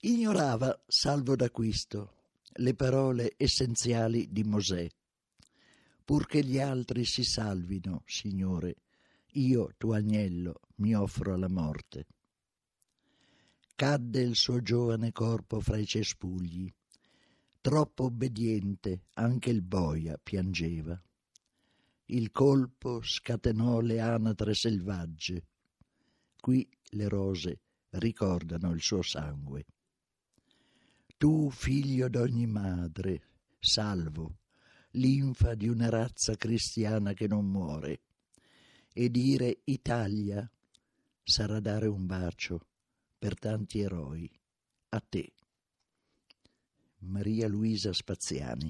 Ignorava, salvo d'acquisto, le parole essenziali di Mosè. Purché gli altri si salvino, Signore, io, tuo agnello, mi offro alla morte. Cadde il suo giovane corpo fra i cespugli. Troppo obbediente, anche il boia piangeva. Il colpo scatenò le anatre selvagge. Qui le rose ricordano il suo sangue. Tu, figlio d'ogni madre, salvo, linfa di una razza cristiana che non muore, e dire Italia sarà dare un bacio per tanti eroi a te. Maria Luisa Spaziani